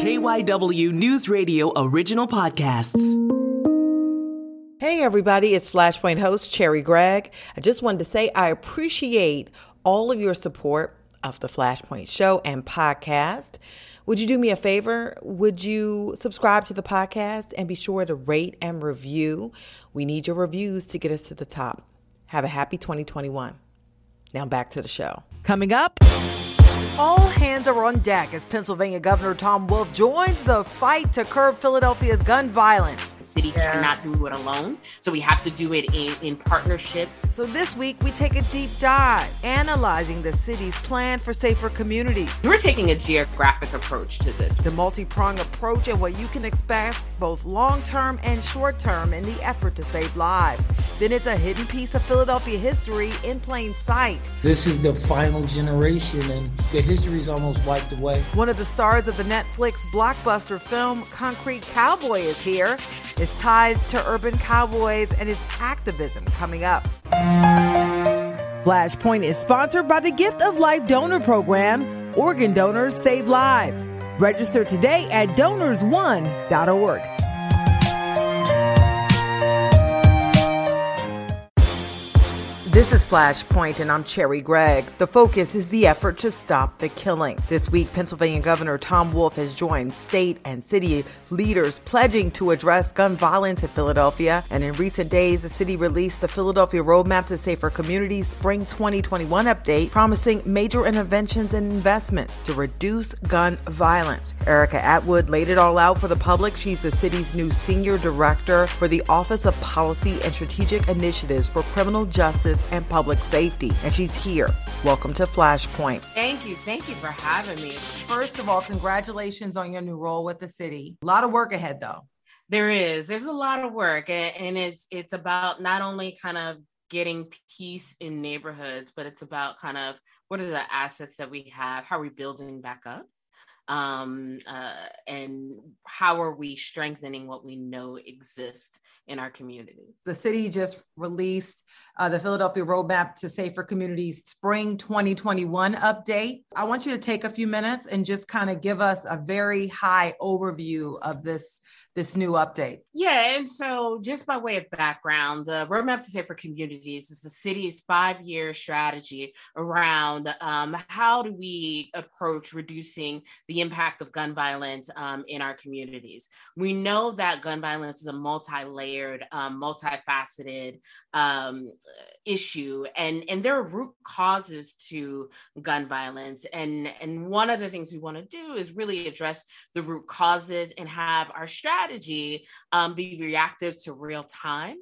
KYW News Radio original podcasts. Hey, everybody, it's Flashpoint host Cherri Gregg. I just wanted to say I appreciate all of your support of the Flashpoint show and podcast. Would you do me a favor? Would you subscribe to the podcast and be sure to rate and review? We need your reviews to get us to the top. Have a happy 2021. Now back to the show. Coming up. All hands are on deck as Pennsylvania Governor Tom Wolf joins the fight to curb Philadelphia's gun violence. The city yeah. cannot do it alone, so we have to do it in, in partnership. So this week we take a deep dive, analyzing the city's plan for safer communities. We're taking a geographic approach to this. The multi-pronged approach and what you can expect both long-term and short-term in the effort to save lives. Then it's a hidden piece of Philadelphia history in plain sight. This is the final generation and the history is almost wiped away. One of the stars of the Netflix blockbuster film Concrete Cowboy is here his ties to urban cowboys, and his activism coming up. Flashpoint is sponsored by the Gift of Life Donor Program. Organ donors save lives. Register today at donorsone.org. This is Flashpoint, and I'm Cherri Gregg. The focus is the effort to stop the killing. This week, Pennsylvania Governor Tom Wolf has joined state and city leaders pledging to address gun violence in Philadelphia. And in recent days, the city released the Philadelphia Roadmap to Safer Communities Spring 2021 update, promising major interventions and investments to reduce gun violence. Erica Atwood laid it all out for the public. She's the city's new senior director for the Office of Policy and Strategic Initiatives for Criminal Justice and public safety. And she's here. Welcome to Flashpoint. Thank you. Thank you for having me. First of all, congratulations on your new role with the city. A lot of work ahead, though. There is. There's a lot of work, and it's it's about not only kind of getting peace in neighborhoods, but it's about kind of what are the assets that we have? How are we building back up? Um, uh, and how are we strengthening what we know exists in our communities? The city just released uh, the Philadelphia Roadmap to Safer Communities Spring 2021 update. I want you to take a few minutes and just kind of give us a very high overview of this this new update? Yeah, and so just by way of background, the Roadmap to Safer Communities is the city's five year strategy around um, how do we approach reducing the impact of gun violence um, in our communities. We know that gun violence is a multi layered, um, multifaceted um, issue, and, and there are root causes to gun violence. And, and one of the things we want to do is really address the root causes and have our strategy strategy um, be reactive to real time.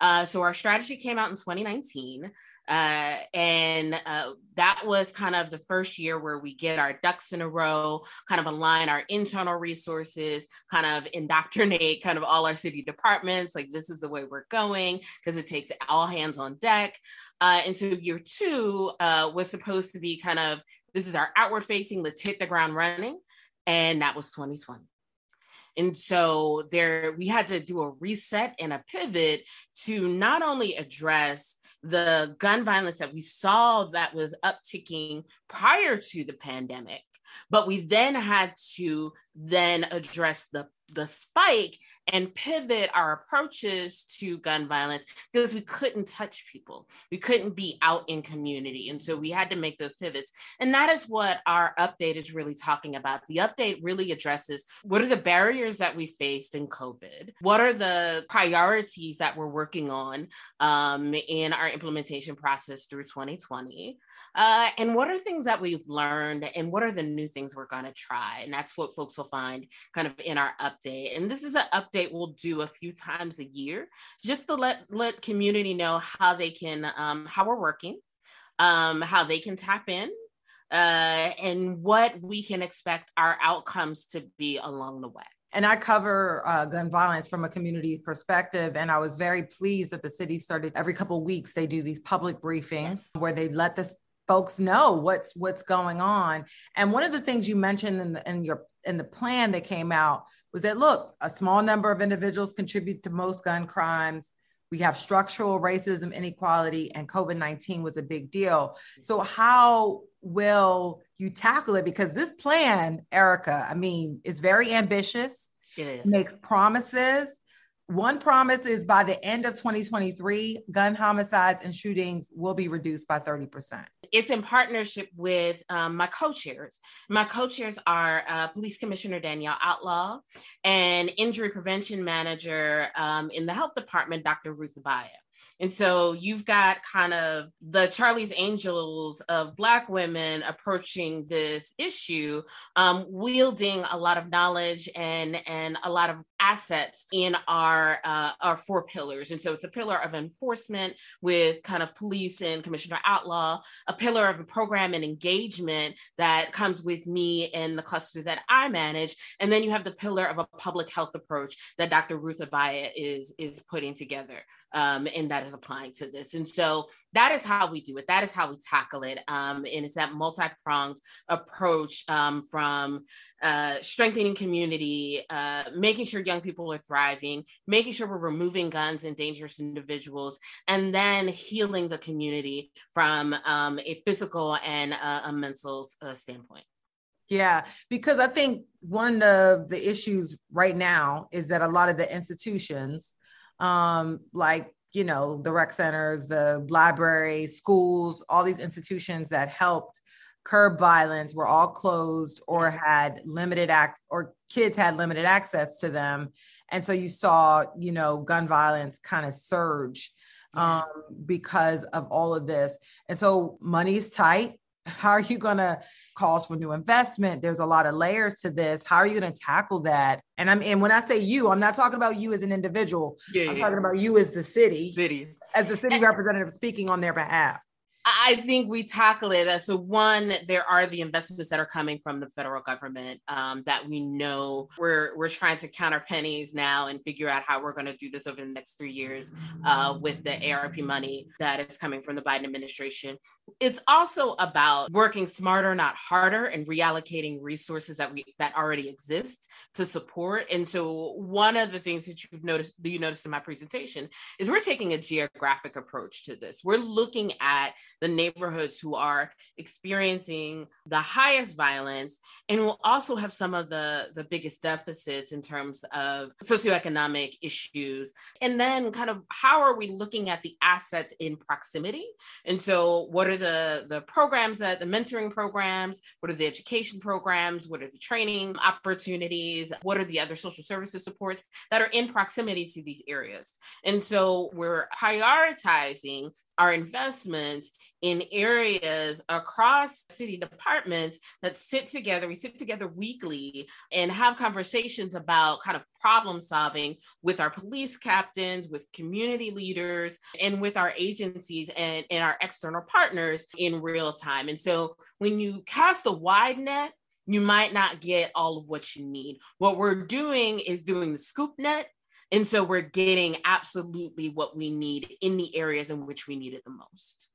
Uh, so our strategy came out in 2019. Uh, and uh, that was kind of the first year where we get our ducks in a row, kind of align our internal resources, kind of indoctrinate kind of all our city departments. Like, this is the way we're going because it takes all hands on deck. Uh, and so, year two uh, was supposed to be kind of this is our outward facing, let's hit the ground running. And that was 2020. And so there we had to do a reset and a pivot to not only address the gun violence that we saw that was upticking prior to the pandemic, but we then had to then address the the spike and pivot our approaches to gun violence because we couldn't touch people. We couldn't be out in community. And so we had to make those pivots. And that is what our update is really talking about. The update really addresses what are the barriers that we faced in COVID? What are the priorities that we're working on um, in our implementation process through 2020? Uh, and what are things that we've learned? And what are the new things we're going to try? And that's what folks will find kind of in our update. And this is an update update we'll do a few times a year just to let let community know how they can um, how we're working um, how they can tap in uh, and what we can expect our outcomes to be along the way and I cover uh, gun violence from a community perspective. And I was very pleased that the city started every couple of weeks. They do these public briefings yes. where they let the folks know what's what's going on. And one of the things you mentioned in, the, in your in the plan that came out was that look, a small number of individuals contribute to most gun crimes. we have structural racism, inequality, and COVID 19 was a big deal. So, how will you tackle it? Because this plan, Erica, I mean, is very ambitious. It is. Makes promises. One promise is by the end of 2023, gun homicides and shootings will be reduced by 30%. It's in partnership with um, my co chairs. My co chairs are uh, Police Commissioner Danielle Outlaw and Injury Prevention Manager um, in the Health Department, Dr. Ruth Abaya. And so you've got kind of the Charlie's Angels of Black women approaching this issue, um, wielding a lot of knowledge and, and a lot of assets in our, uh, our four pillars. And so it's a pillar of enforcement with kind of police and Commissioner Outlaw, a pillar of a program and engagement that comes with me and the cluster that I manage. And then you have the pillar of a public health approach that Dr. Ruth Abaya is, is putting together um, and that is applying to this. And so that is how we do it. That is how we tackle it. Um, and it's that multi pronged approach um, from uh, strengthening community, uh, making sure young people are thriving, making sure we're removing guns and dangerous individuals, and then healing the community from um, a physical and uh, a mental uh, standpoint. Yeah, because I think one of the issues right now is that a lot of the institutions um, like you know the rec centers the library schools all these institutions that helped curb violence were all closed or had limited act or kids had limited access to them and so you saw you know gun violence kind of surge um, because of all of this and so money's tight how are you going to calls for new investment. There's a lot of layers to this. How are you going to tackle that? And I'm and when I say you, I'm not talking about you as an individual. Yeah, I'm yeah. talking about you as the city, city, as the city representative speaking on their behalf. I think we tackle it. as So one, there are the investments that are coming from the federal government um, that we know we're we're trying to counter pennies now and figure out how we're going to do this over the next three years uh, with the ARP money that is coming from the Biden administration. It's also about working smarter, not harder, and reallocating resources that we that already exist to support. And so one of the things that you've noticed, you noticed in my presentation, is we're taking a geographic approach to this. We're looking at the neighborhoods who are experiencing the highest violence and will also have some of the, the biggest deficits in terms of socioeconomic issues. And then kind of how are we looking at the assets in proximity? And so what are the, the programs that the mentoring programs, what are the education programs, what are the training opportunities, what are the other social services supports that are in proximity to these areas? And so we're prioritizing our investments in areas across city departments that sit together. We sit together weekly and have conversations about kind of problem solving with our police captains, with community leaders, and with our agencies and, and our external partners in real time. And so when you cast a wide net, you might not get all of what you need. What we're doing is doing the scoop net and so we're getting absolutely what we need in the areas in which we need it the most.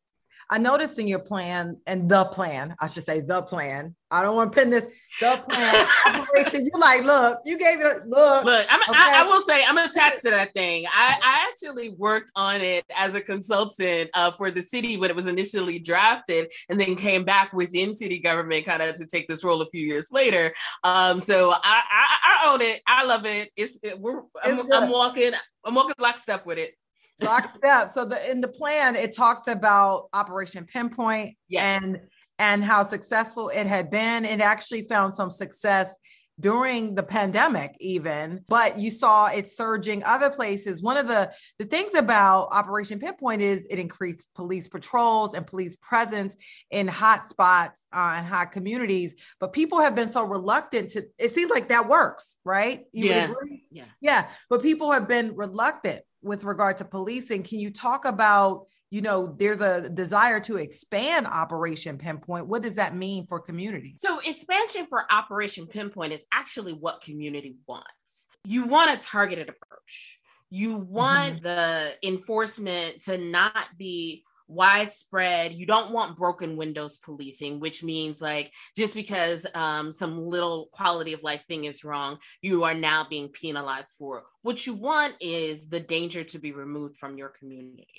I noticed in your plan and the plan, I should say the plan. I don't want to pin this the plan operation. You like, look, you gave it a look. Look, I'm, okay. I, I, will say I'm attached to that thing. I, I actually worked on it as a consultant uh, for the city when it was initially drafted, and then came back within city government, kind of to take this role a few years later. Um, so I, I, I own it. I love it. It's it, we're I'm, I'm walking. I'm walking lockstep with it. Lockstep. So the in the plan, it talks about Operation Pinpoint yes. and and how successful it had been. It actually found some success during the pandemic even but you saw it surging other places one of the the things about operation pinpoint is it increased police patrols and police presence in hot spots uh, and hot communities but people have been so reluctant to it seems like that works right you yeah yeah yeah but people have been reluctant with regard to policing. Can you talk about, you know, there's a desire to expand Operation Pinpoint. What does that mean for community? So, expansion for Operation Pinpoint is actually what community wants. You want a targeted approach. You want mm-hmm. the enforcement to not be widespread. You don't want broken windows policing which means like just because um, some little quality of life thing is wrong you are now being penalized for what you want is the danger to be removed from your community.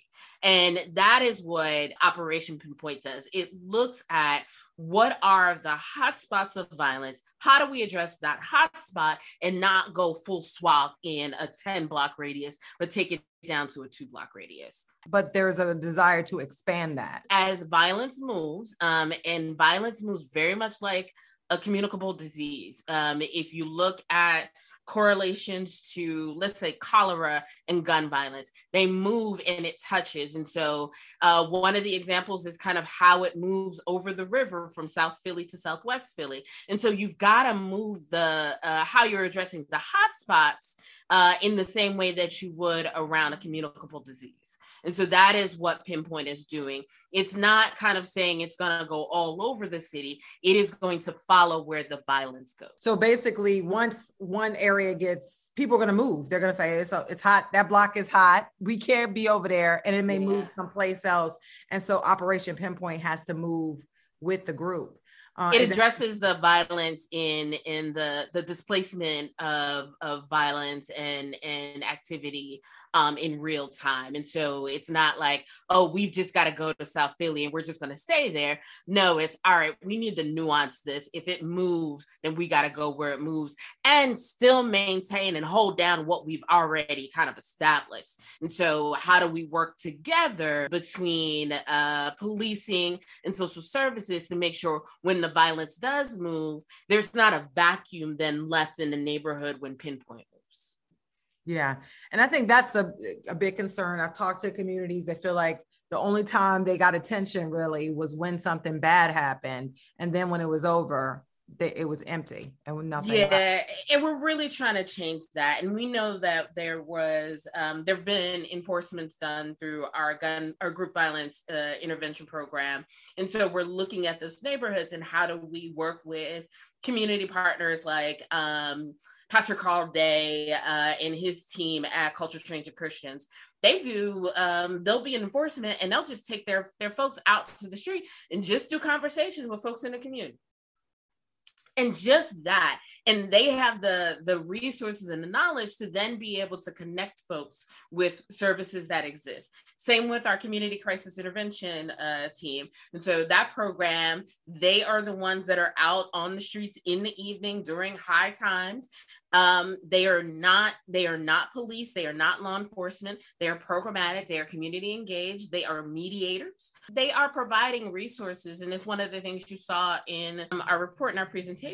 And that is what operation pinpoint does. It looks at what are the hotspots of violence? How do we address that hotspot and not go full swath in a 10 block radius, but take it down to a two block radius? But there's a desire to expand that. As violence moves, um, and violence moves very much like a communicable disease. Um, if you look at correlations to let's say cholera and gun violence. They move and it touches. And so uh, one of the examples is kind of how it moves over the river from south philly to southwest philly. And so you've got to move the uh, how you're addressing the hot spots uh, in the same way that you would around a communicable disease and so that is what pinpoint is doing. It's not kind of saying it's going to go all over the city. It is going to follow where the violence goes. So basically once one area gets people are going to move. They're going to say it's, it's hot. That block is hot. We can't be over there. And it may yeah. move someplace else. And so operation pinpoint has to move with the group uh, it addresses the violence in in the the displacement of of violence and and activity um, in real time. And so it's not like, oh, we've just got to go to South Philly and we're just going to stay there. No, it's all right, we need to nuance this. If it moves, then we got to go where it moves and still maintain and hold down what we've already kind of established. And so, how do we work together between uh, policing and social services to make sure when the violence does move, there's not a vacuum then left in the neighborhood when pinpoint moves. yeah. And I think that's a, a big concern. I've talked to communities that feel like the only time they got attention really was when something bad happened. And then when it was over, they, it was empty and nothing. Yeah, and we're really trying to change that. And we know that there was um, there've been enforcements done through our gun our group violence uh, intervention program, and so we're looking at those neighborhoods and how do we work with community partners like um, Pastor Carl Day uh, and his team at Culture Changing Christians. They do, um, they'll be in enforcement and they'll just take their, their folks out to the street and just do conversations with folks in the community and just that and they have the the resources and the knowledge to then be able to connect folks with services that exist. Same with our community crisis intervention uh, team. And so that program they are the ones that are out on the streets in the evening during high times. Um, they are not they are not police they are not law enforcement they are programmatic they are community engaged they are mediators. They are providing resources and it's one of the things you saw in um, our report and our presentation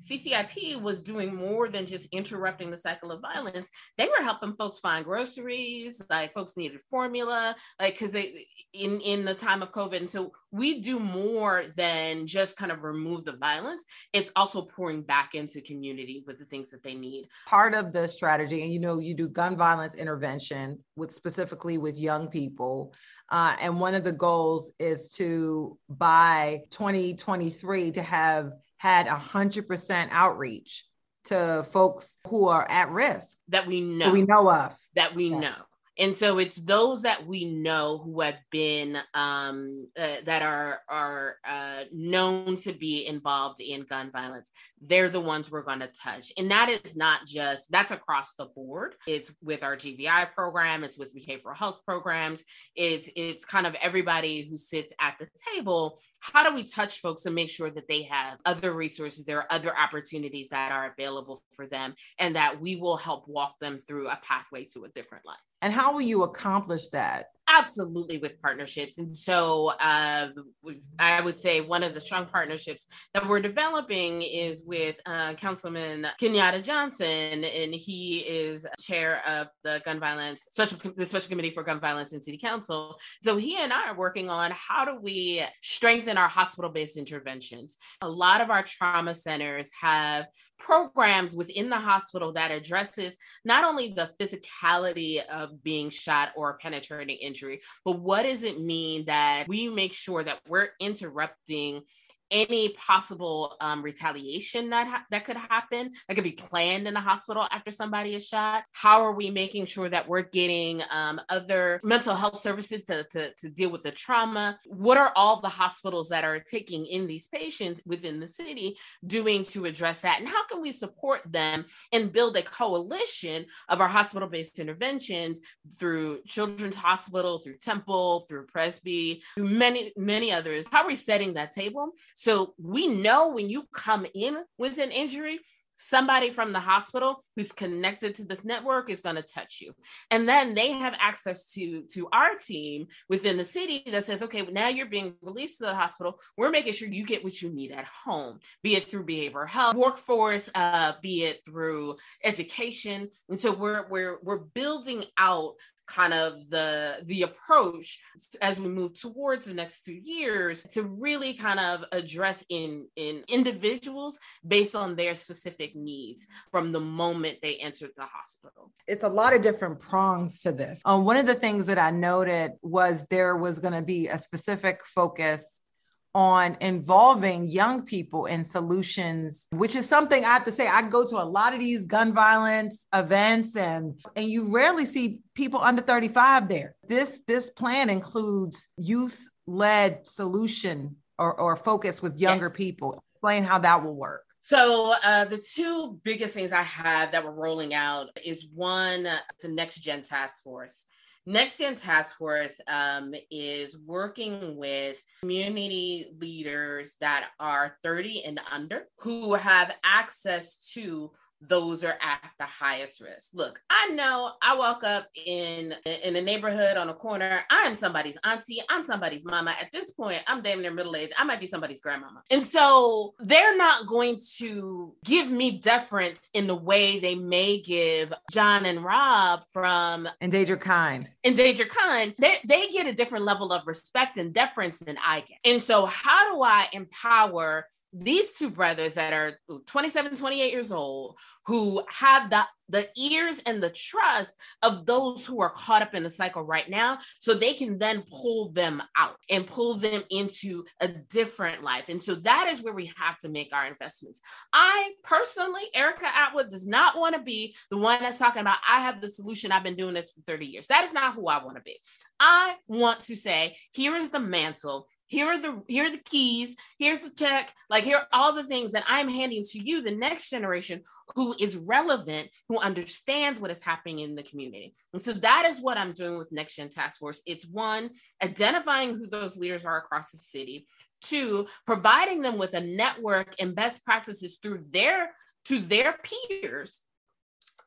CCIP was doing more than just interrupting the cycle of violence. They were helping folks find groceries, like folks needed formula, like because they in in the time of COVID. And so we do more than just kind of remove the violence. It's also pouring back into community with the things that they need. Part of the strategy, and you know, you do gun violence intervention with specifically with young people. Uh, and one of the goals is to by 2023 to have had 100% outreach to folks who are at risk that we know we know of. That we yeah. know and so it's those that we know who have been um, uh, that are are uh, known to be involved in gun violence. They're the ones we're going to touch. And that is not just that's across the board. It's with our gvi program it's with behavioral health programs. It's it's kind of everybody who sits at the table. How do we touch folks and make sure that they have other resources there are other opportunities that are available for them and that we will help walk them through a pathway to a different life and how will you accomplish that? Absolutely with partnerships. And so uh, I would say one of the strong partnerships that we're developing is with uh, Councilman Kenyatta Johnson, and he is chair of the gun violence special the special committee for gun violence in city council. So he and I are working on how do we strengthen our hospital-based interventions. A lot of our trauma centers have programs within the hospital that addresses not only the physicality of being shot or penetrating injury, but what does it mean that we make sure that we're interrupting any possible um, retaliation that ha- that could happen that could be planned in the hospital after somebody is shot? How are we making sure that we're getting um, other mental health services to, to, to deal with the trauma? What are all the hospitals that are taking in these patients within the city doing to address that? And how can we support them and build a coalition of our hospital-based interventions through children's hospital through temple through presby through many many others? How are we setting that table so we know when you come in with an injury, somebody from the hospital who's connected to this network is going to touch you. And then they have access to to our team within the city that says okay now you're being released to the hospital. We're making sure you get what you need at home be it through behavioral health workforce uh, be it through education. And so we're we're we're building out kind of the the approach as we move towards the next two years to really kind of address in in individuals based on their specific needs from the moment they entered the hospital. It's a lot of different prongs to this. Um, one of the things that i noted was there was going to be a specific focus on involving young people in solutions which is something i have to say i go to a lot of these gun violence events and and you rarely see people under 35 there this this plan includes youth led solution or, or focus with younger yes. people explain how that will work so uh, the two biggest things I have that we're rolling out is one, the next gen task force. Next Gen Task Force um, is working with community leaders that are 30 and under who have access to those are at the highest risk. Look, I know I walk up in in a neighborhood on a corner. I'm somebody's auntie. I'm somebody's mama. At this point, I'm damn near middle age. I might be somebody's grandmama. And so they're not going to give me deference in the way they may give John and Rob from Endangered Kind. Endangered Kind. They, they get a different level of respect and deference than I get. And so how do I empower these two brothers that are 27 28 years old who have the the ears and the trust of those who are caught up in the cycle right now so they can then pull them out and pull them into a different life. And so that is where we have to make our investments. I personally erica atwood does not want to be the one that's talking about i have the solution. I've been doing this for 30 years. That is not who i want to be. I want to say, here is the mantle here are the here are the keys. Here's the tech. Like here are all the things that i'm handing to you the next generation who is relevant who understands what is happening in the community. And so that is what i'm doing with next gen task force. It's one identifying who those leaders are across the city. Two providing them with a network and best practices through their to their peers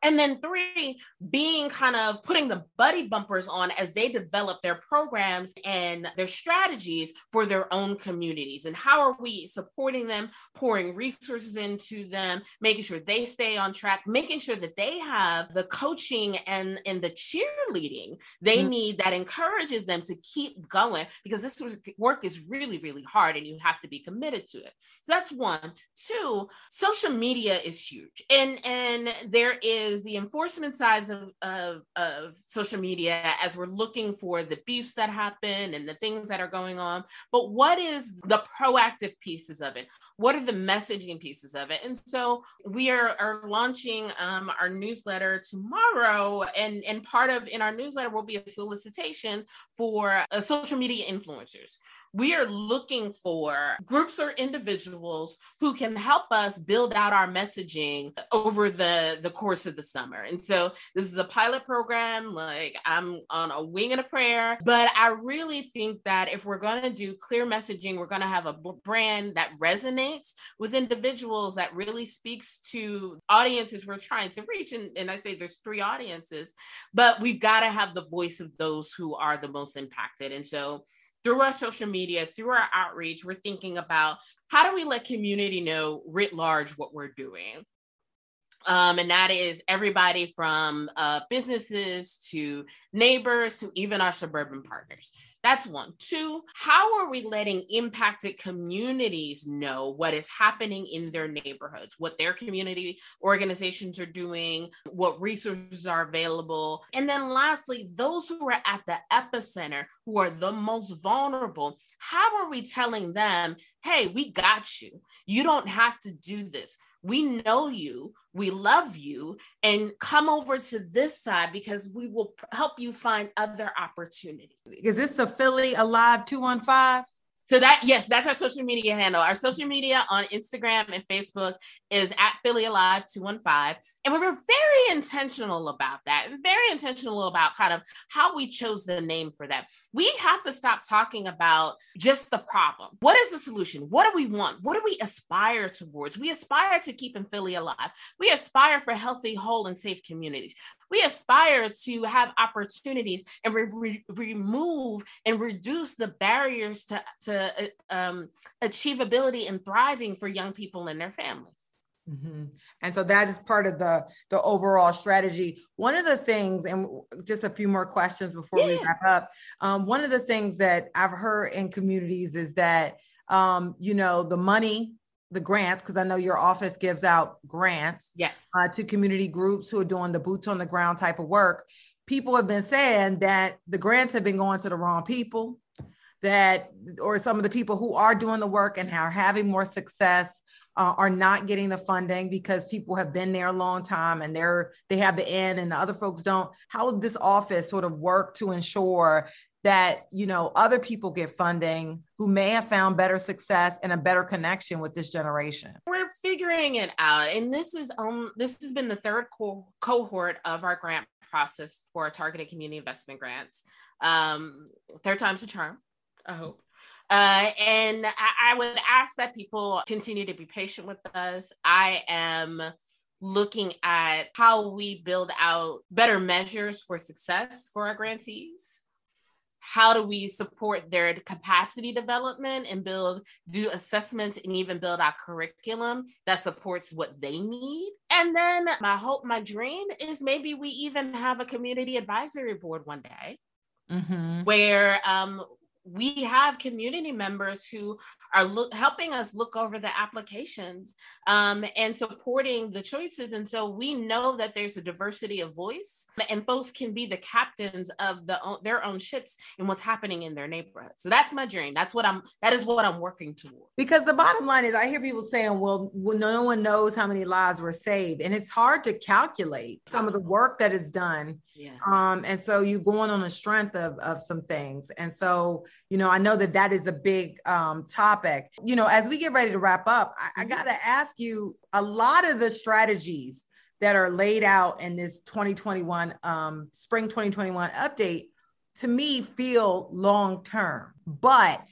and then three, being kind of putting the buddy bumpers on as they develop their programs and their strategies for their own communities. And how are we supporting them, pouring resources into them, making sure they stay on track, making sure that they have the coaching and, and the cheerleading they mm-hmm. need that encourages them to keep going because this work is really, really hard and you have to be committed to it. So that's one. Two, social media is huge. And and there is is the enforcement sides of, of, of social media as we're looking for the beefs that happen and the things that are going on. But what is the proactive pieces of it? What are the messaging pieces of it? And so we are, are launching um, our newsletter tomorrow. And, and part of in our newsletter will be a solicitation for uh, social media influencers we are looking for groups or individuals who can help us build out our messaging over the the course of the summer. And so this is a pilot program like i'm on a wing and a prayer but i really think that if we're going to do clear messaging we're going to have a brand that resonates with individuals that really speaks to audiences we're trying to reach. And, and i say there's three audiences but we've got to have the voice of those who are the most impacted. And so through our social media, through our outreach, we're thinking about how do we let community know writ large what we're doing? Um, and that is everybody from uh, businesses to neighbors to even our suburban partners. That's one. Two, how are we letting impacted communities know what is happening in their neighborhoods, what their community organizations are doing, what resources are available? And then lastly, those who are at the epicenter, who are the most vulnerable, how are we telling them, hey, we got you? You don't have to do this we know you, we love you, and come over to this side because we will help you find other opportunities. Is this the Philly Alive 215? So that yes, that's our social media handle. Our social media on Instagram and Facebook is at Philly Alive 215. And we were very intentional about that, very intentional about kind of how we chose the name for that. We have to stop talking about just the problem. What is the solution? What do we want? What do we aspire towards? We aspire to keeping Philly alive. We aspire for healthy, whole, and safe communities. We aspire to have opportunities and re- re- remove and reduce the barriers to, to uh, um, achievability and thriving for young people and their families. Mm-hmm. And so that is part of the the overall strategy. One of the things, and just a few more questions before yeah. we wrap up. Um, one of the things that I've heard in communities is that um, you know the money, the grants, because I know your office gives out grants, yes, uh, to community groups who are doing the boots on the ground type of work. People have been saying that the grants have been going to the wrong people, that or some of the people who are doing the work and are having more success uh, are not getting the funding because people have been there a long time and they're they have the end and the other folks don't. How will this office sort of work to ensure that you know other people get funding who may have found better success and a better connection with this generation? We're figuring it out and this is um this has been the third co- cohort of our grant process for targeted community investment grants. Um third time's a charm i hope uh, and I, I would ask that people continue to be patient with us. I am looking at how we build out better measures for success for our grantees how do we support their capacity development and build do assessments and even build our curriculum that supports what they need and then my hope my dream is maybe we even have a community advisory board one day mm-hmm. where um, we have community members who are look, helping us look over the applications um, and supporting the choices. And so we know that there's a diversity of voice, and folks can be the captains of the their own ships and what's happening in their neighborhood. So that's my dream. That's what I'm. That is what I'm working toward. Because the bottom line is, I hear people saying, "Well, no one knows how many lives were saved," and it's hard to calculate some of the work that is done. Yeah. Um, and so you're going on the strength of of some things, and so you know, I know that that is a big um, topic. You know, as we get ready to wrap up, I, I mm-hmm. got to ask you a lot of the strategies that are laid out in this 2021 um, spring 2021 update to me feel long term, but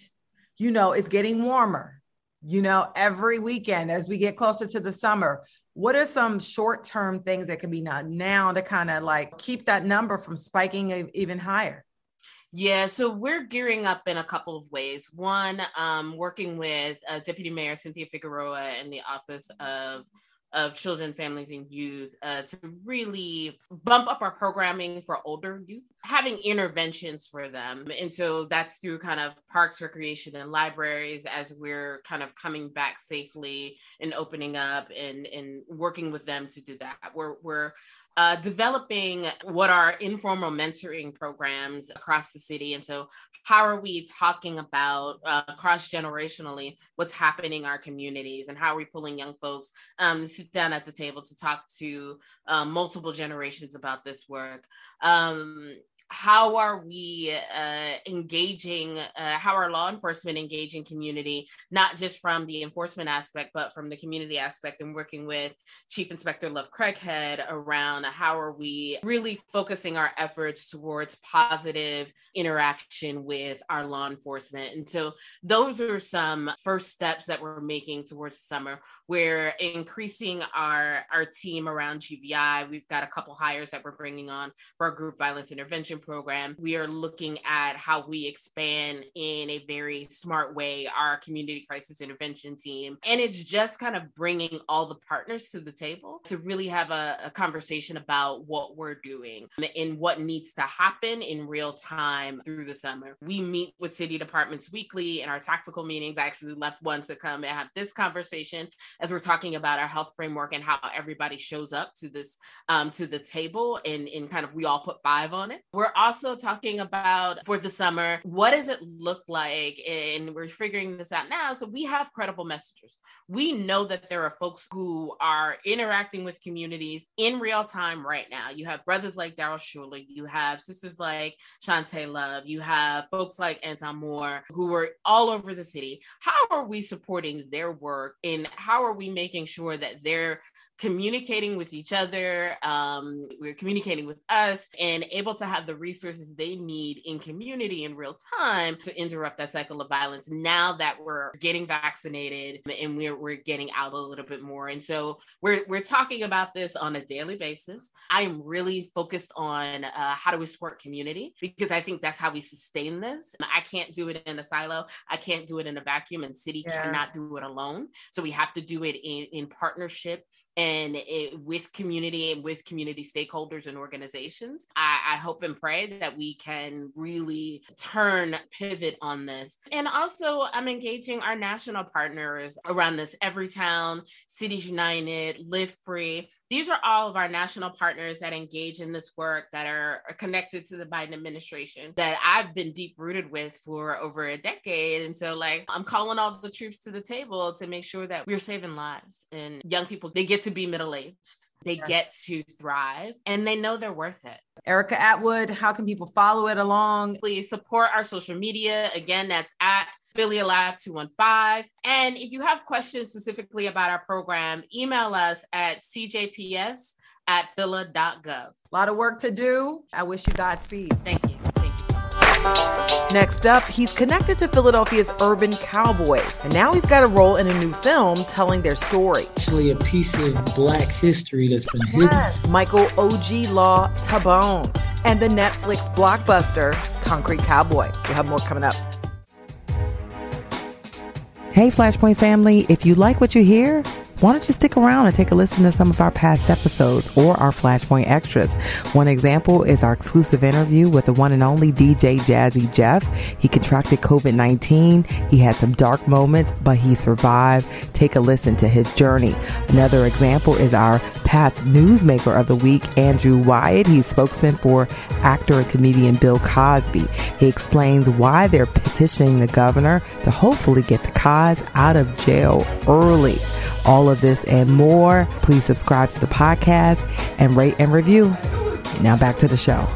you know, it's getting warmer. You know, every weekend as we get closer to the summer, what are some short term things that can be done now to kind of like keep that number from spiking even higher? Yeah, so we're gearing up in a couple of ways. One, um, working with uh, Deputy Mayor Cynthia Figueroa and the Office of of Children, Families, and Youth uh, to really bump up our programming for older youth, having interventions for them. And so that's through kind of parks, recreation, and libraries as we're kind of coming back safely and opening up and, and working with them to do that. We're, we're uh, developing what are informal mentoring programs across the city. And so, how are we talking about uh, cross generationally what's happening in our communities and how are we pulling young folks um, to sit down at the table to talk to uh, multiple generations about this work? Um, how are we uh, engaging uh, how are law enforcement engaging community not just from the enforcement aspect but from the community aspect and working with chief inspector love craighead around how are we really focusing our efforts towards positive interaction with our law enforcement. And so those are some first steps that we're making towards summer. We're increasing our our team around gvi we've got a couple hires that we're bringing on for our group violence intervention program, we are looking at how we expand in a very smart way our community crisis intervention team. And it's just kind of bringing all the partners to the table to really have a, a conversation about what we're doing and what needs to happen in real time through the summer. We meet with city departments weekly in our tactical meetings. I actually left one to come and have this conversation as we're talking about our health framework and how everybody shows up to this um, to the table and, and kind of we all put five on it. We're also talking about for the summer, what does it look like? And we're figuring this out now. So we have credible messengers. We know that there are folks who are interacting with communities in real time right now. You have brothers like Daryl Schuler, you have sisters like Shantae Love, you have folks like Anton Moore who are all over the city. How are we supporting their work and how are we making sure that they're communicating with each other, um, we're communicating with us, and able to have the resources they need in community in real time to interrupt that cycle of violence now that we're getting vaccinated and we're, we're getting out a little bit more. And so we're, we're talking about this on a daily basis. I am really focused on uh, how do we support community because I think that's how we sustain this. I can't do it in a silo. I can't do it in a vacuum, and city yeah. cannot do it alone. So we have to do it in, in partnership and it, with community and with community stakeholders and organizations. I, I, hope and pray that we can really turn pivot on this. And also, I'm engaging our national partners around this. Everytown, Cities United, Live Free these are all of our national partners that engage in this work that are connected to the Biden administration that I've been deep rooted with for over a decade. And so, like, I'm calling all the troops to the table to make sure that we're saving lives and young people, they get to be middle aged. They get to thrive and they know they're worth it. Erica Atwood, how can people follow it along? Please support our social media. Again, that's at Philly Alive 215. And if you have questions specifically about our program, email us at cjps at phila.gov. A lot of work to do. I wish you Godspeed. Thank you. Thank you so much. Next up, he's connected to Philadelphia's urban cowboys, and now he's got a role in a new film telling their story. Actually, a piece of black history that's been hidden. Michael O.G. Law Ta'Bon and the Netflix blockbuster Concrete Cowboy. We'll have more coming up. Hey, Flashpoint family, if you like what you hear, why don't you stick around and take a listen to some of our past episodes or our Flashpoint extras? One example is our exclusive interview with the one and only DJ Jazzy Jeff. He contracted COVID-19. He had some dark moments, but he survived. Take a listen to his journey. Another example is our Pat's Newsmaker of the Week, Andrew Wyatt. He's spokesman for actor and comedian Bill Cosby. He explains why they're petitioning the governor to hopefully get the Cos out of jail early all of this and more, please subscribe to the podcast and rate and review. Now back to the show.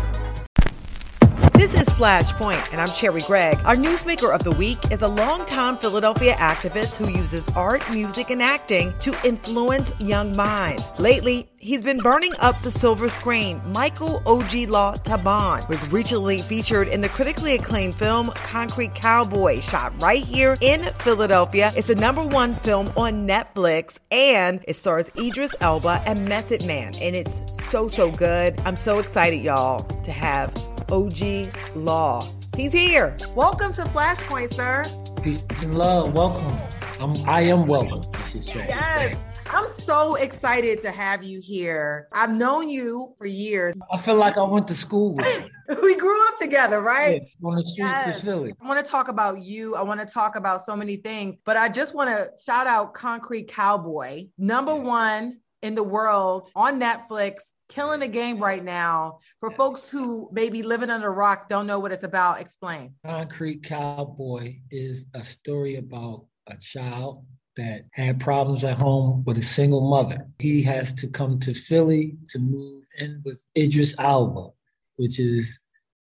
Flashpoint, and I'm Cherri Gregg. Our newsmaker of the week is a longtime Philadelphia activist who uses art, music, and acting to influence young minds. Lately, he's been burning up the silver screen. Michael O.G. Law Ta'Bon was recently featured in the critically acclaimed film Concrete Cowboy, shot right here in Philadelphia. It's the number one film on Netflix, and it stars Idris Elba and Method Man, and it's so, so good. I'm so excited, y'all, to have OG Law. He's here. Welcome to Flashpoint, sir. Peace and love. Welcome. I'm, I am welcome, I should say. Yes. I'm so excited to have you here. I've known you for years. I feel like I went to school with you. we grew up together, right? Yeah, on the streets yes. of Philly. I want to talk about you. I want to talk about so many things, but I just want to shout out Concrete Cowboy, number one in the world on Netflix killing the game right now. For folks who maybe living under a rock, don't know what it's about, explain. Concrete Cowboy is a story about a child that had problems at home with a single mother. He has to come to Philly to move in with Idris Elba, which is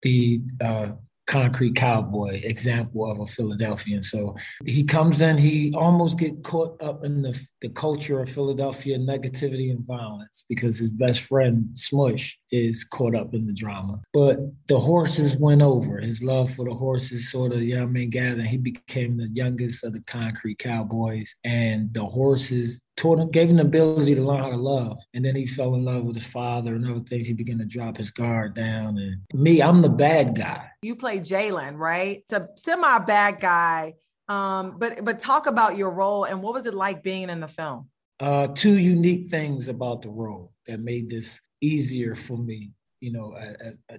the uh, concrete cowboy example of a Philadelphian. So he comes in, he almost get caught up in the, the culture of Philadelphia negativity and violence because his best friend Smush is caught up in the drama. But the horses went over. His love for the horses sort of, you know I mean, gathered. He became the youngest of the concrete cowboys. And the horses taught him, gave him the ability to learn how to love. And then he fell in love with his father and other things. He began to drop his guard down. And me, I'm the bad guy. You play Jalen, right? It's a semi bad guy. Um, but but talk about your role and what was it like being in the film? Uh, two unique things about the role that made this easier for me, you know,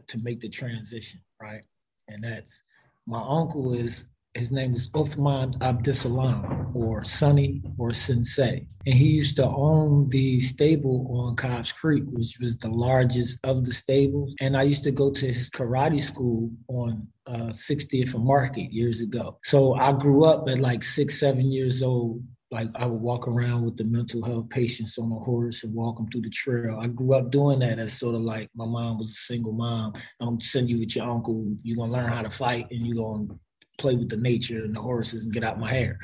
to make the transition, right? And that's my uncle is his name was Uthman Abdissalam or Sonny or Sensei. And he used to own the stable on Cobbs Creek, which was the largest of the stables. And I used to go to his karate school on uh, 60th and Market years ago. So I grew up at like six, seven years old like I would walk around with the mental health patients on a horse and walk them through the trail. I grew up doing that as sort of like my mom was a single mom. I'm sending you with your uncle. You're gonna learn how to fight and you're gonna play with the nature and the horses and get out my hair.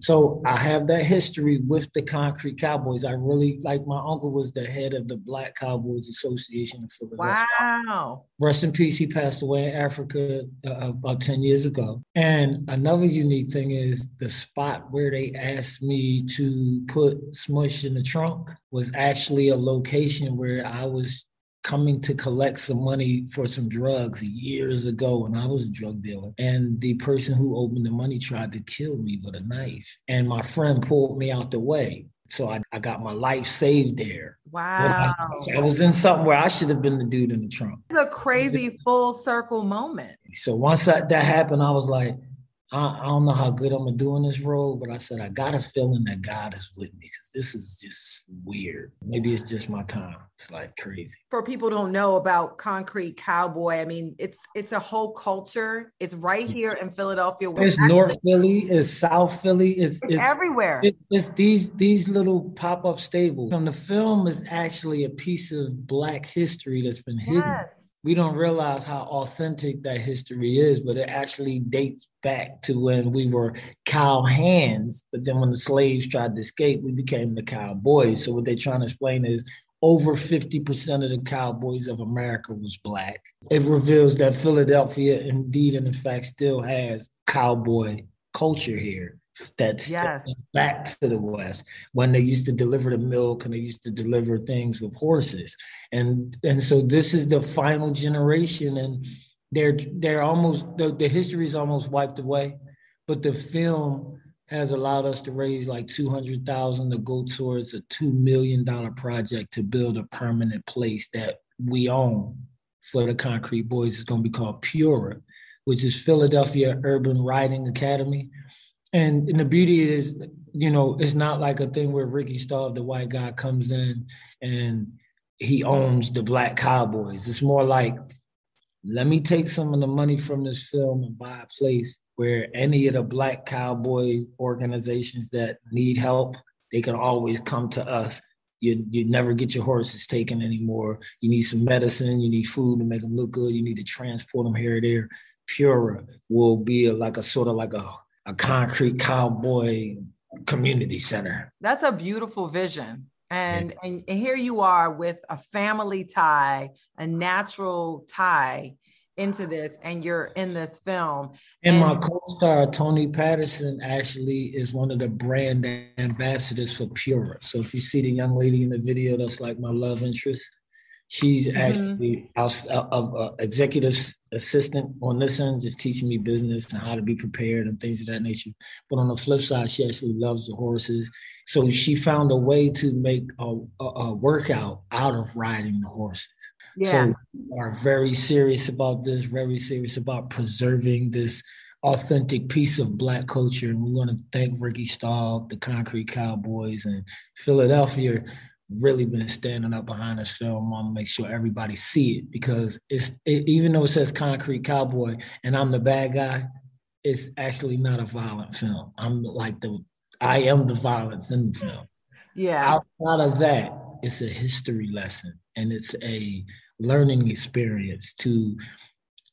So I have that history with the Concrete Cowboys. I really like my uncle was the head of the Black Cowboys Association in Philadelphia. Wow. Rest in peace. He passed away in Africa uh, about 10 years ago. And another unique thing is the spot where they asked me to put Smush in the trunk was actually a location where I was coming to collect some money for some drugs years ago when I was a drug dealer. And the person who opened the money tried to kill me with a knife. And my friend pulled me out the way. So I, I got my life saved there. Wow. I, I, was in something where I should have been the dude in the trunk. It's a crazy full circle moment. So once that, that happened, I was like, I, I don't know how good I'm gonna do in this role, but I said I got a feeling that God is with me because this is just weird. Maybe it's just my time. It's like crazy. For people don't know about Concrete Cowboy, I mean, it's it's a whole culture. It's right here in Philadelphia. It's North Philly, it's South Philly, it's, it's, it's everywhere. It, it's these these little pop up stables. And the film is actually a piece of Black history that's been hidden. We don't realize how authentic that history is, but it actually dates back to when we were cow hands. But then when the slaves tried to escape, we became the cowboys. So what they're trying to explain is over 50% of the cowboys of America was black. It reveals that Philadelphia indeed and in fact still has cowboy culture here that's yes. back to the West when they used to deliver the milk and they used to deliver things with horses. And and so this is the final generation and they're they're almost the, the history is almost wiped away. But the film has allowed us to raise like 200,000 to go towards a $2 million project to build a permanent place that we own for the Concrete Boys. It's going to be called Pura, which is Philadelphia Urban Riding Academy and, and the beauty is, you know, it's not like a thing where Ricky Staub, the white guy, comes in and he owns the black cowboys. It's more like, let me take some of the money from this film and buy a place where any of the black cowboy organizations that need help, they can always come to us. You you never get your horses taken anymore. You need some medicine, you need food to make them look good, you need to transport them here or there. Pura will be a, like a sort of like a a concrete cowboy community center. That's a beautiful vision. And, yeah. and, here you are with a family tie, a natural tie into this, and you're in this film. And, and my co-star Tony Patterson actually is one of the brand ambassadors for Pura. So if you see the young lady in the video, that's like my love interest. She's mm-hmm. actually our, uh, uh, executive assistant on this end, just teaching me business and how to be prepared and things of that nature. But on the flip side, she actually loves the horses. So she found a way to make a, a, a workout out of riding the horses. Yeah. So we are very serious about this, very serious about preserving this authentic piece of black culture. And we want to thank Ricky Staub, the Concrete Cowboys, and Philadelphia really been standing up behind this film. I want to make sure everybody see it because it's it, even though it says Concrete Cowboy and I'm the bad guy, it's actually not a violent film. I'm like the I am the violence in the film. Yeah. Outside of that, it's a history lesson and it's a learning experience to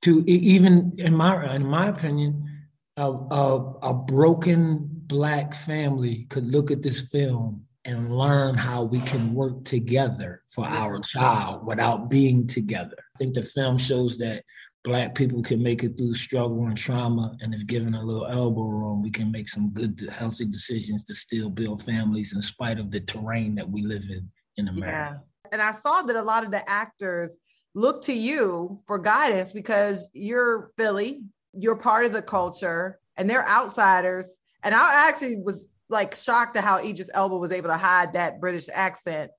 to even in my in my opinion, a, a, a broken black family could look at this film and learn how we can work together for our child without being together. I think the film shows that black people can make it through struggle and trauma. And if given a little elbow room, we can make some good, healthy decisions to still build families in spite of the terrain that we live in in America. Yeah. And I saw that a lot of the actors look to you for guidance because you're Philly, you're part of the culture, and they're outsiders. And I actually was like shocked at how Idris Elba was able to hide that British accent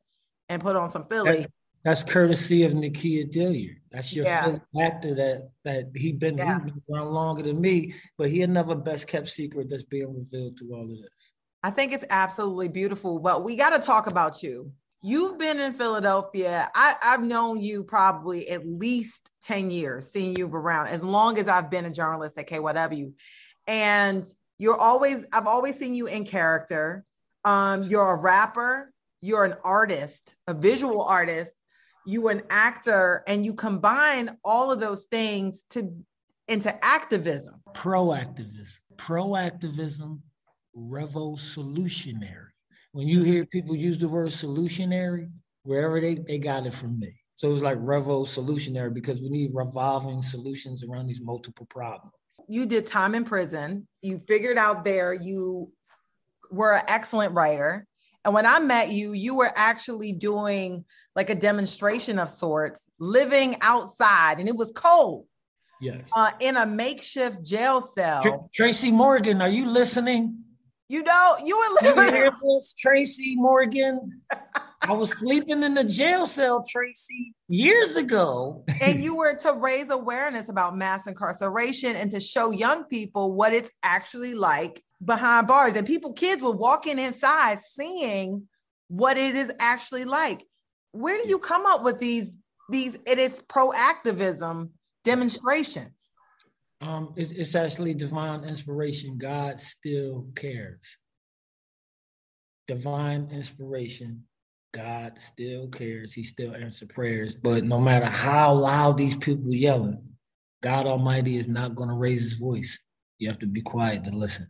and put on some Philly. That's courtesy of Nikia Dilliard. That's your yeah. actor that that he been yeah. he been around longer than me, but he another best kept secret that's being revealed through all of this. I think it's absolutely beautiful, but we got to talk about you. You've been in Philadelphia. I, I've known you probably at least 10 years, seeing you around as long as I've been a journalist at KYW. And you're always, I've always seen you in character. Um, you're a rapper, you're an artist, a visual artist, you an actor and you combine all of those things to into activism. Proactivism. Proactivism revolutionary. When you hear people use the word solutionary wherever they, they got it from me. So it was like revolutionary because we need revolving solutions around these multiple problems you did time in prison you figured out there you were an excellent writer and when I met you, you were actually doing like a demonstration of sorts, living outside, and it was cold. Yes. Uh, in a makeshift jail cell. Tracy Morgan, are you listening? You know, you were living. You this, Tracy Morgan. I was sleeping in the jail cell, Tracy, years ago. and you were to raise awareness about mass incarceration and to show young people what it's actually like behind bars. And people kids were walking inside seeing what it is actually like. Where do you come up with these these it is proactivism demonstrations? Um it's, it's actually divine inspiration. God still cares. Divine inspiration god still cares he still answers prayers but no matter how loud these people yelling god almighty is not going to raise his voice you have to be quiet to listen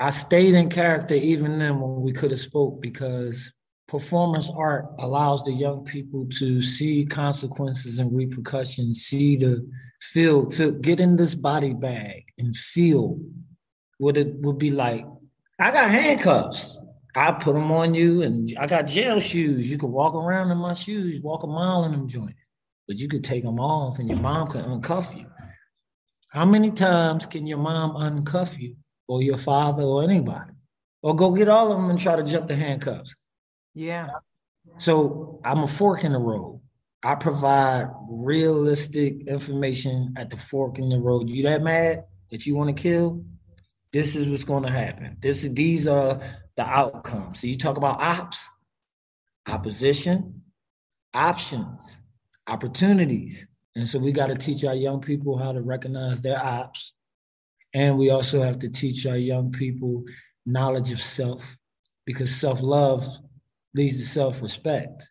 I stayed in character even then when we could have spoke because performance art allows the young people to see consequences and repercussions, see the feel, feel get in this body bag and feel what it would be like. I got handcuffs. I put them on you, and I got jail shoes. You could walk around in my shoes, walk a mile in them joints, but you could take them off, and your mom could uncuff you. How many times can your mom uncuff you or your father or anybody, or go get all of them and try to jump the handcuffs. Yeah. So I'm a fork in the road. I provide realistic information at the fork in the road. You that mad that you want to kill? This is what's going to happen. This these are the outcomes. So you talk about ops, opposition, options, opportunities. And so we got to teach our young people how to recognize their ops, and we also have to teach our young people knowledge of self because self love leads to self respect.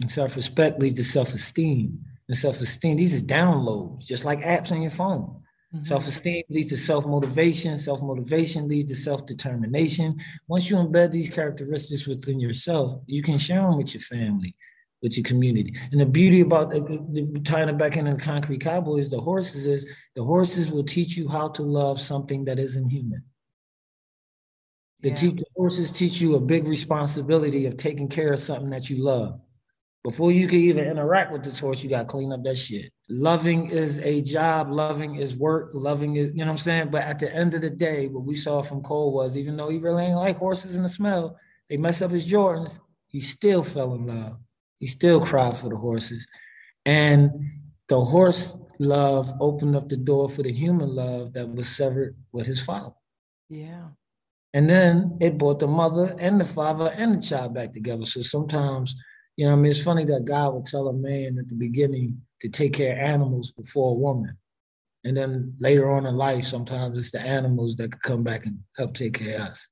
And self respect leads to self esteem. And self esteem, these are downloads, just like apps on your phone. Mm-hmm. Self esteem leads to self motivation. Self motivation leads to self determination. Once you embed these characteristics within yourself, you can share them with your family with your community. And the beauty about uh, tying it back into the concrete cowboys, the horses is the horses will teach you how to love something that isn't human. The, yeah. te- the horses teach you a big responsibility of taking care of something that you love. Before you can even interact with this horse, you got to clean up that shit. Loving is a job, loving is work, loving is, you know what I'm saying? But at the end of the day, what we saw from Cole was even though he really ain't like horses in the smell, they mess up his Jordans, he still fell in love. He still cried for the horses. And the horse love opened up the door for the human love that was severed with his father. Yeah. And then it brought the mother and the father and the child back together. So sometimes, you know, I mean, it's funny that God would tell a man at the beginning to take care of animals before a woman. And then later on in life, sometimes it's the animals that could come back and help take care of us.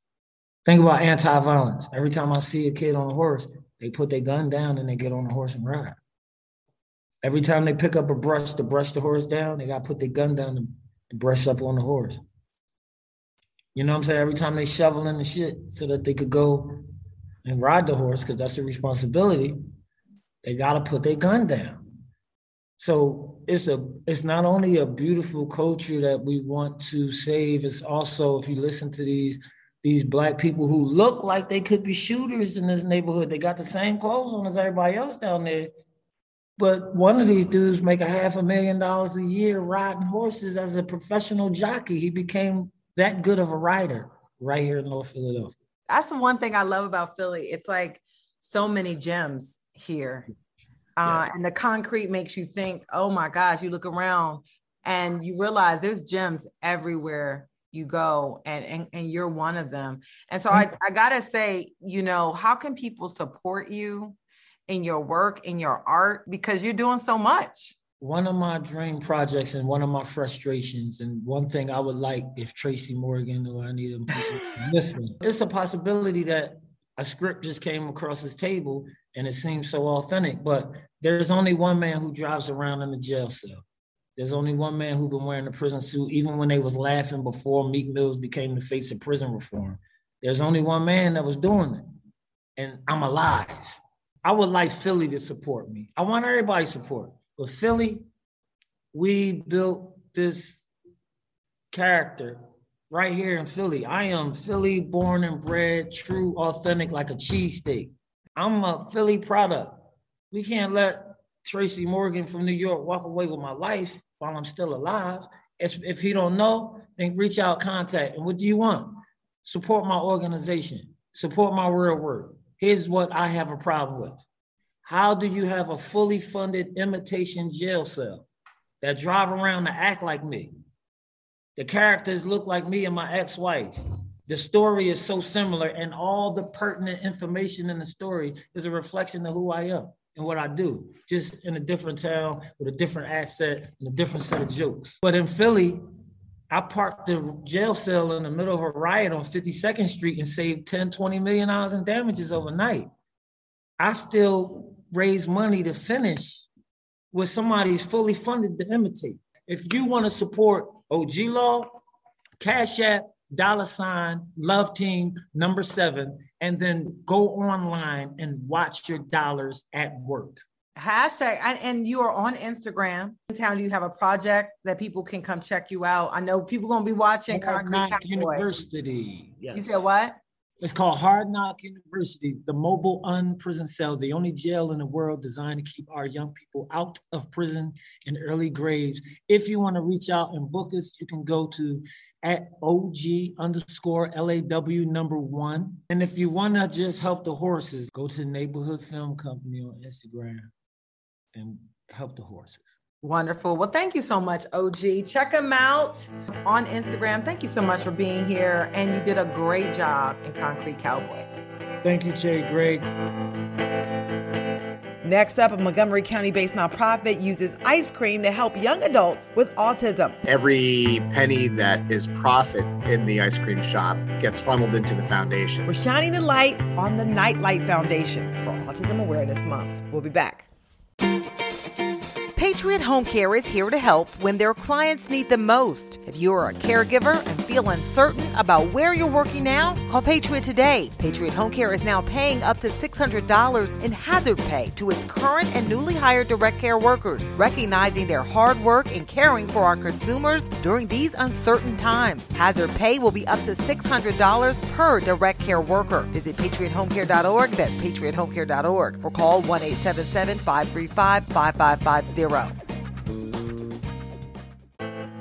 Think about anti-violence. Every time I see a kid on a horse, they put their gun down and they get on the horse and ride. Every time they pick up a brush to brush the horse down, they got to put their gun down to, to brush up on the horse. You know what I'm saying? Every time they shovel in the shit so that they could go and ride the horse, because that's a responsibility, they got to put their gun down. So it's a it's not only a beautiful culture that we want to save, it's also if you listen to these these black people who look like they could be shooters in this neighborhood, they got the same clothes on as everybody else down there. But one of these dudes make a half a million dollars a year riding horses as a professional jockey. He became that good of a rider right here in North Philadelphia. That's the one thing I love about Philly. It's like so many gems here. Uh, yeah. And the concrete makes you think, oh my gosh, you look around and you realize there's gems everywhere you go and, and, and you're one of them. And so I, I gotta say, you know, how can people support you in your work, in your art? Because you're doing so much. One of my dream projects and one of my frustrations, and one thing I would like if Tracy Morgan or any of them listen, it's a possibility that a script just came across his table and it seems so authentic. But there's only one man who drives around in the jail cell. There's only one man who been wearing a prison suit, even when they was laughing before Meek Mills became the face of prison reform. There's only one man that was doing it. And I'm alive. I would like Philly to support me. I want everybody support. But Philly, we built this character right here in Philly. I am Philly born and bred, true, authentic, like a cheesesteak. I'm a Philly product. We can't let Tracy Morgan from New York walk away with my life while I'm still alive. If, he don't know, then reach out, contact. And what do you want? Support my organization. Support my real work. Here's what I have a problem with. How do you have a fully funded imitation jail cell that drive around to act like me? The characters look like me and my ex-wife. The story is so similar, and all the pertinent information in the story is a reflection of who I am and what I do, just in a different town with a different accent and a different set of jokes. But in Philly, I parked the jail cell in the middle of a riot on 52nd Street and saved 10, 20 million dollars in damages overnight. I still raise money to finish with somebody's fully funded to imitate. If you want to support OG Law, Cash App, dollar sign, love team, number seven, and then go online and watch your dollars at work. Hashtag, and you are on Instagram. In town, do you have a project that people can come check you out? I know people gonna be watching Knock University. Yes. You said what? It's called Hard Knock University, the mobile unprison cell, the only jail in the world designed to keep our young people out of prison and early graves. If you want to reach out and book us, you can go to at OG underscore LAW number one. And if you want to just help the horses, go to the Neighborhood Film Company on Instagram and help the horses. Wonderful. Well, thank you so much, OG. Check him out on Instagram. Thank you so much for being here. And you did a great job in Concrete Cowboy. Thank you, Jay. Gregg. Next up, a Montgomery County based nonprofit uses ice cream to help young adults with autism. Every penny that is profit in the ice cream shop gets funneled into the foundation. We're shining the light on the Nightlight Foundation for Autism Awareness Month. We'll be back. Patriot Home Care is here to help when their clients need them most. If you are a caregiver and feel uncertain about where you're working now, call Patriot today. Patriot Home Care is now paying up to $600 in hazard pay to its current and newly hired direct care workers, recognizing their hard work in caring for our consumers during these uncertain times. Hazard pay will be up to $600 per direct care worker. Visit patriothomecare.org. That's patriothomecare.org or call 1 877 535 5550 zero.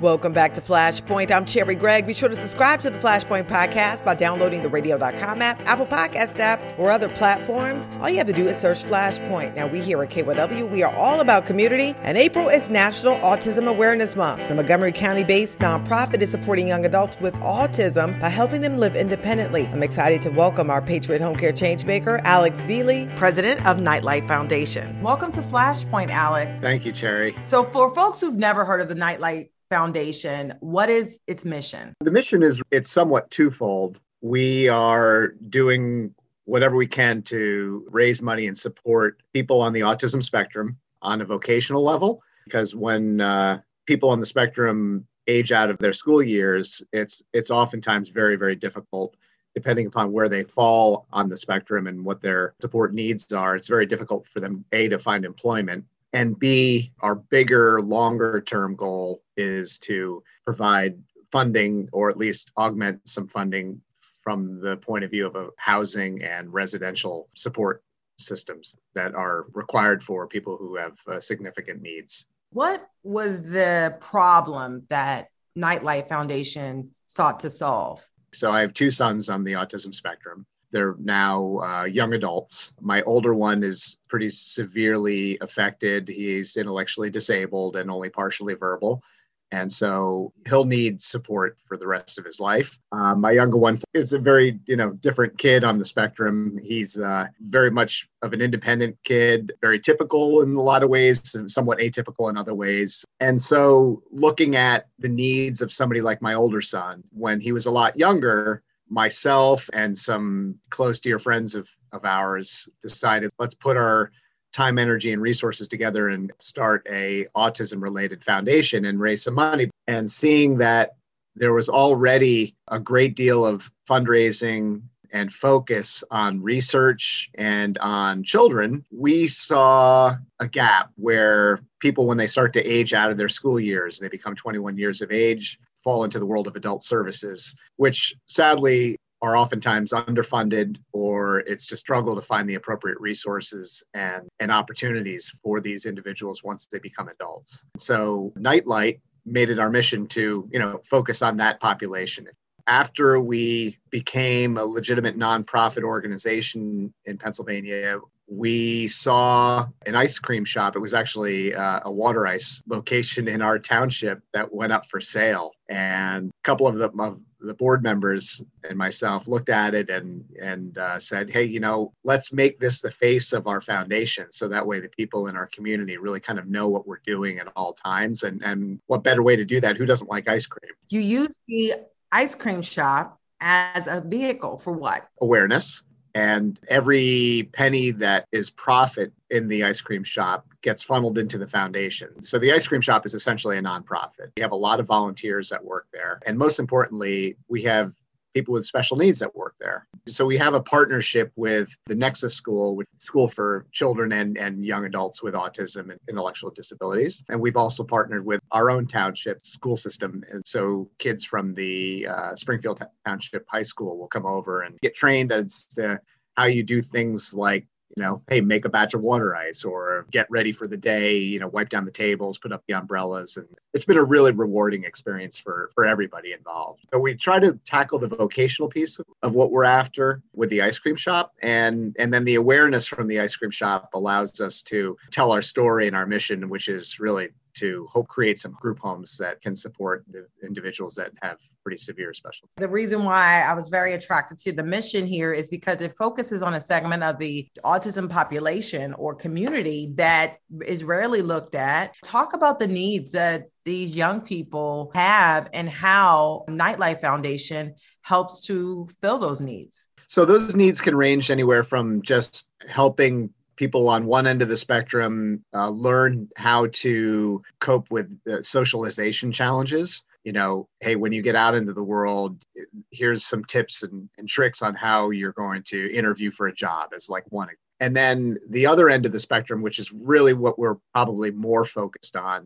Welcome back to Flashpoint. I'm Cherri Gregg. Be sure to subscribe to the Flashpoint podcast by downloading the radio.com app, Apple Podcast app, or other platforms. All you have to do is search Flashpoint. Now, we here at KYW, we are all about community, and April is National Autism Awareness Month. The Montgomery County based nonprofit is supporting young adults with autism by helping them live independently. I'm excited to welcome our Patriot Home Care Changemaker, Alex Viele, president of Nightlight Foundation. Welcome to Flashpoint, Alex. Thank you, Cherri. So, for folks who've never heard of the Nightlight Foundation. What is its mission? The mission is it's somewhat twofold. We are doing whatever we can to raise money and support people on the autism spectrum on a vocational level because when uh, people on the spectrum age out of their school years it's it's oftentimes very very difficult depending upon where they fall on the spectrum and what their support needs are it's very difficult for them a to find employment And B, our bigger, longer term goal is to provide funding or at least augment some funding from the point of view of a housing and residential support systems that are required for people who have uh, significant needs. What was the problem that Nightlight Foundation sought to solve? So I have two sons on the autism spectrum. They're now uh, young adults. My older one is pretty severely affected. He's intellectually disabled and only partially verbal. And so he'll need support for the rest of his life. Uh, my younger one is a very, you know, different kid on the spectrum. He's uh, very much of an independent kid, very typical in a lot of ways, and somewhat atypical in other ways. And so looking at the needs of somebody like my older son, when he was a lot younger, myself and some close dear friends of, of ours decided let's put our time energy and resources together and start a autism related foundation and raise some money. And seeing that there was already a great deal of fundraising and focus on research and on children, we saw a gap where people, when they start to age out of their school years, and they become 21 years of age, fall into the world of adult services, which sadly are oftentimes underfunded or it's just struggle to find the appropriate resources and, and opportunities for these individuals once they become adults. So Nightlight made it our mission to, you know, focus on that population. After we became a legitimate nonprofit organization in Pennsylvania, we saw an ice cream shop. It was actually uh, a water ice location in our township that went up for sale. And a couple of the, of the board members and myself looked at it and and uh, said, "Hey, you know, let's make this the face of our foundation, so that way the people in our community really kind of know what we're doing at all times." And and what better way to do that? Who doesn't like ice cream? You use the ice cream shop as a vehicle for what? Awareness and every penny that is profit in the ice cream shop gets funneled into the foundation. So the ice cream shop is essentially a nonprofit. We have a lot of volunteers that work there. And most importantly, we have people with special needs that work there. So we have a partnership with the Nexus School, which school for children and, and young adults with autism and intellectual disabilities. And we've also partnered with our own township school system. And so kids from the uh, Springfield Township High School will come over and get trained as to how you do things like you know, hey, make a batch of water ice or get ready for the day, you know, wipe down the tables, put up the umbrellas. And it's been a really rewarding experience for, for everybody involved. So we try to tackle the vocational piece of what we're after with the ice cream shop. And, and then the awareness from the ice cream shop allows us to tell our story and our mission, which is really to hope create some group homes that can support the individuals that have pretty severe special. The reason why I was very attracted to the mission here is because it focuses on a segment of the autism population or community that is rarely looked at. Talk about the needs that these young people have and how Nightlight Foundation helps to fill those needs. So those needs can range anywhere from just helping people on one end of the spectrum uh, learn how to cope with socialization challenges. You know hey when you get out into the world here's some tips and, and tricks on how you're going to interview for a job as like one. And then the other end of the spectrum which is really what we're probably more focused on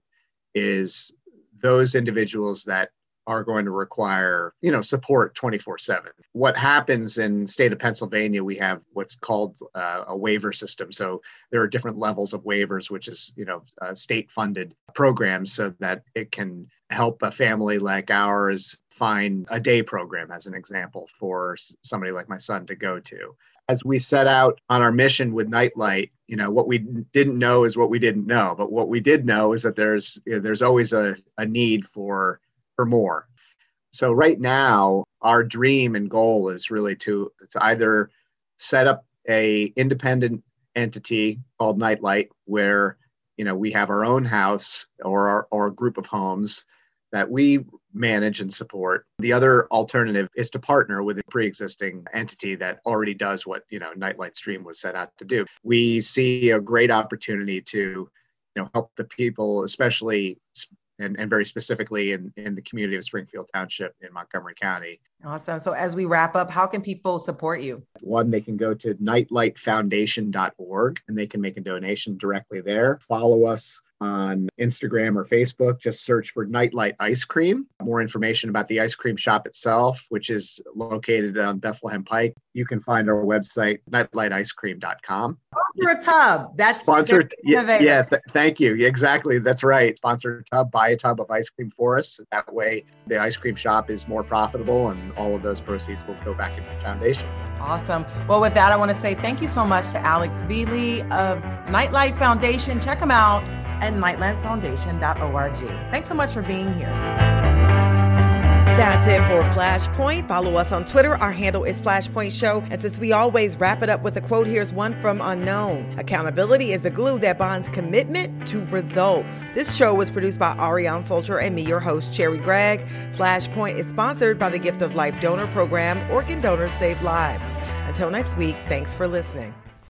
is those individuals that are going to require you know support 24 7 what happens in state of pennsylvania we have what's called uh, a waiver system. So there are different levels of waivers which is you know uh, state funded programs so that it can help a family like ours find a day program as an example for somebody like my son to go to. As we set out on our mission with nightlight you know what we didn't know is what we didn't know. But what we did know is that there's you know, there's always a, a need for for more. So right now, our dream and goal is really to, to either set up a independent entity called Nightlight, where you know we have our own house or our, or a group of homes that we manage and support. The other alternative is to partner with a pre-existing entity that already does what you know Nightlight Stream was set out to do. We see a great opportunity to you know help the people, especially and, and very specifically in, in the community of Springfield Township in Montgomery County. Awesome. So as we wrap up, how can people support you? One, they can go to nightlightfoundation.org and they can make a donation directly there. Follow us on Instagram or Facebook. Just search for Nightlight Ice Cream. More information about the ice cream shop itself, which is located on Bethlehem Pike. You can find our website, nightlighticecream.com. Sponsor a tub. That's sponsored. Yeah, yeah th- thank you. Exactly. That's right. Sponsor a tub, buy a tub of ice cream for us. That way, the ice cream shop is more profitable and all of those proceeds will go back into the foundation. Awesome. Well, with that, I want to say thank you so much to Alex Viele of Nightlight Foundation. Check them out at nightlightfoundation.org. Thanks so much for being here. That's it for Flashpoint. Follow us on Twitter. Our handle is Flashpoint Show. And since we always wrap it up with a quote, here's one from Unknown Accountability is the glue that bonds commitment to results. This show was produced by Ariane Fulcher and me, your host, Cherri Gregg. Flashpoint is sponsored by the Gift of Life Donor Program. Organ donors save lives. Until next week, thanks for listening.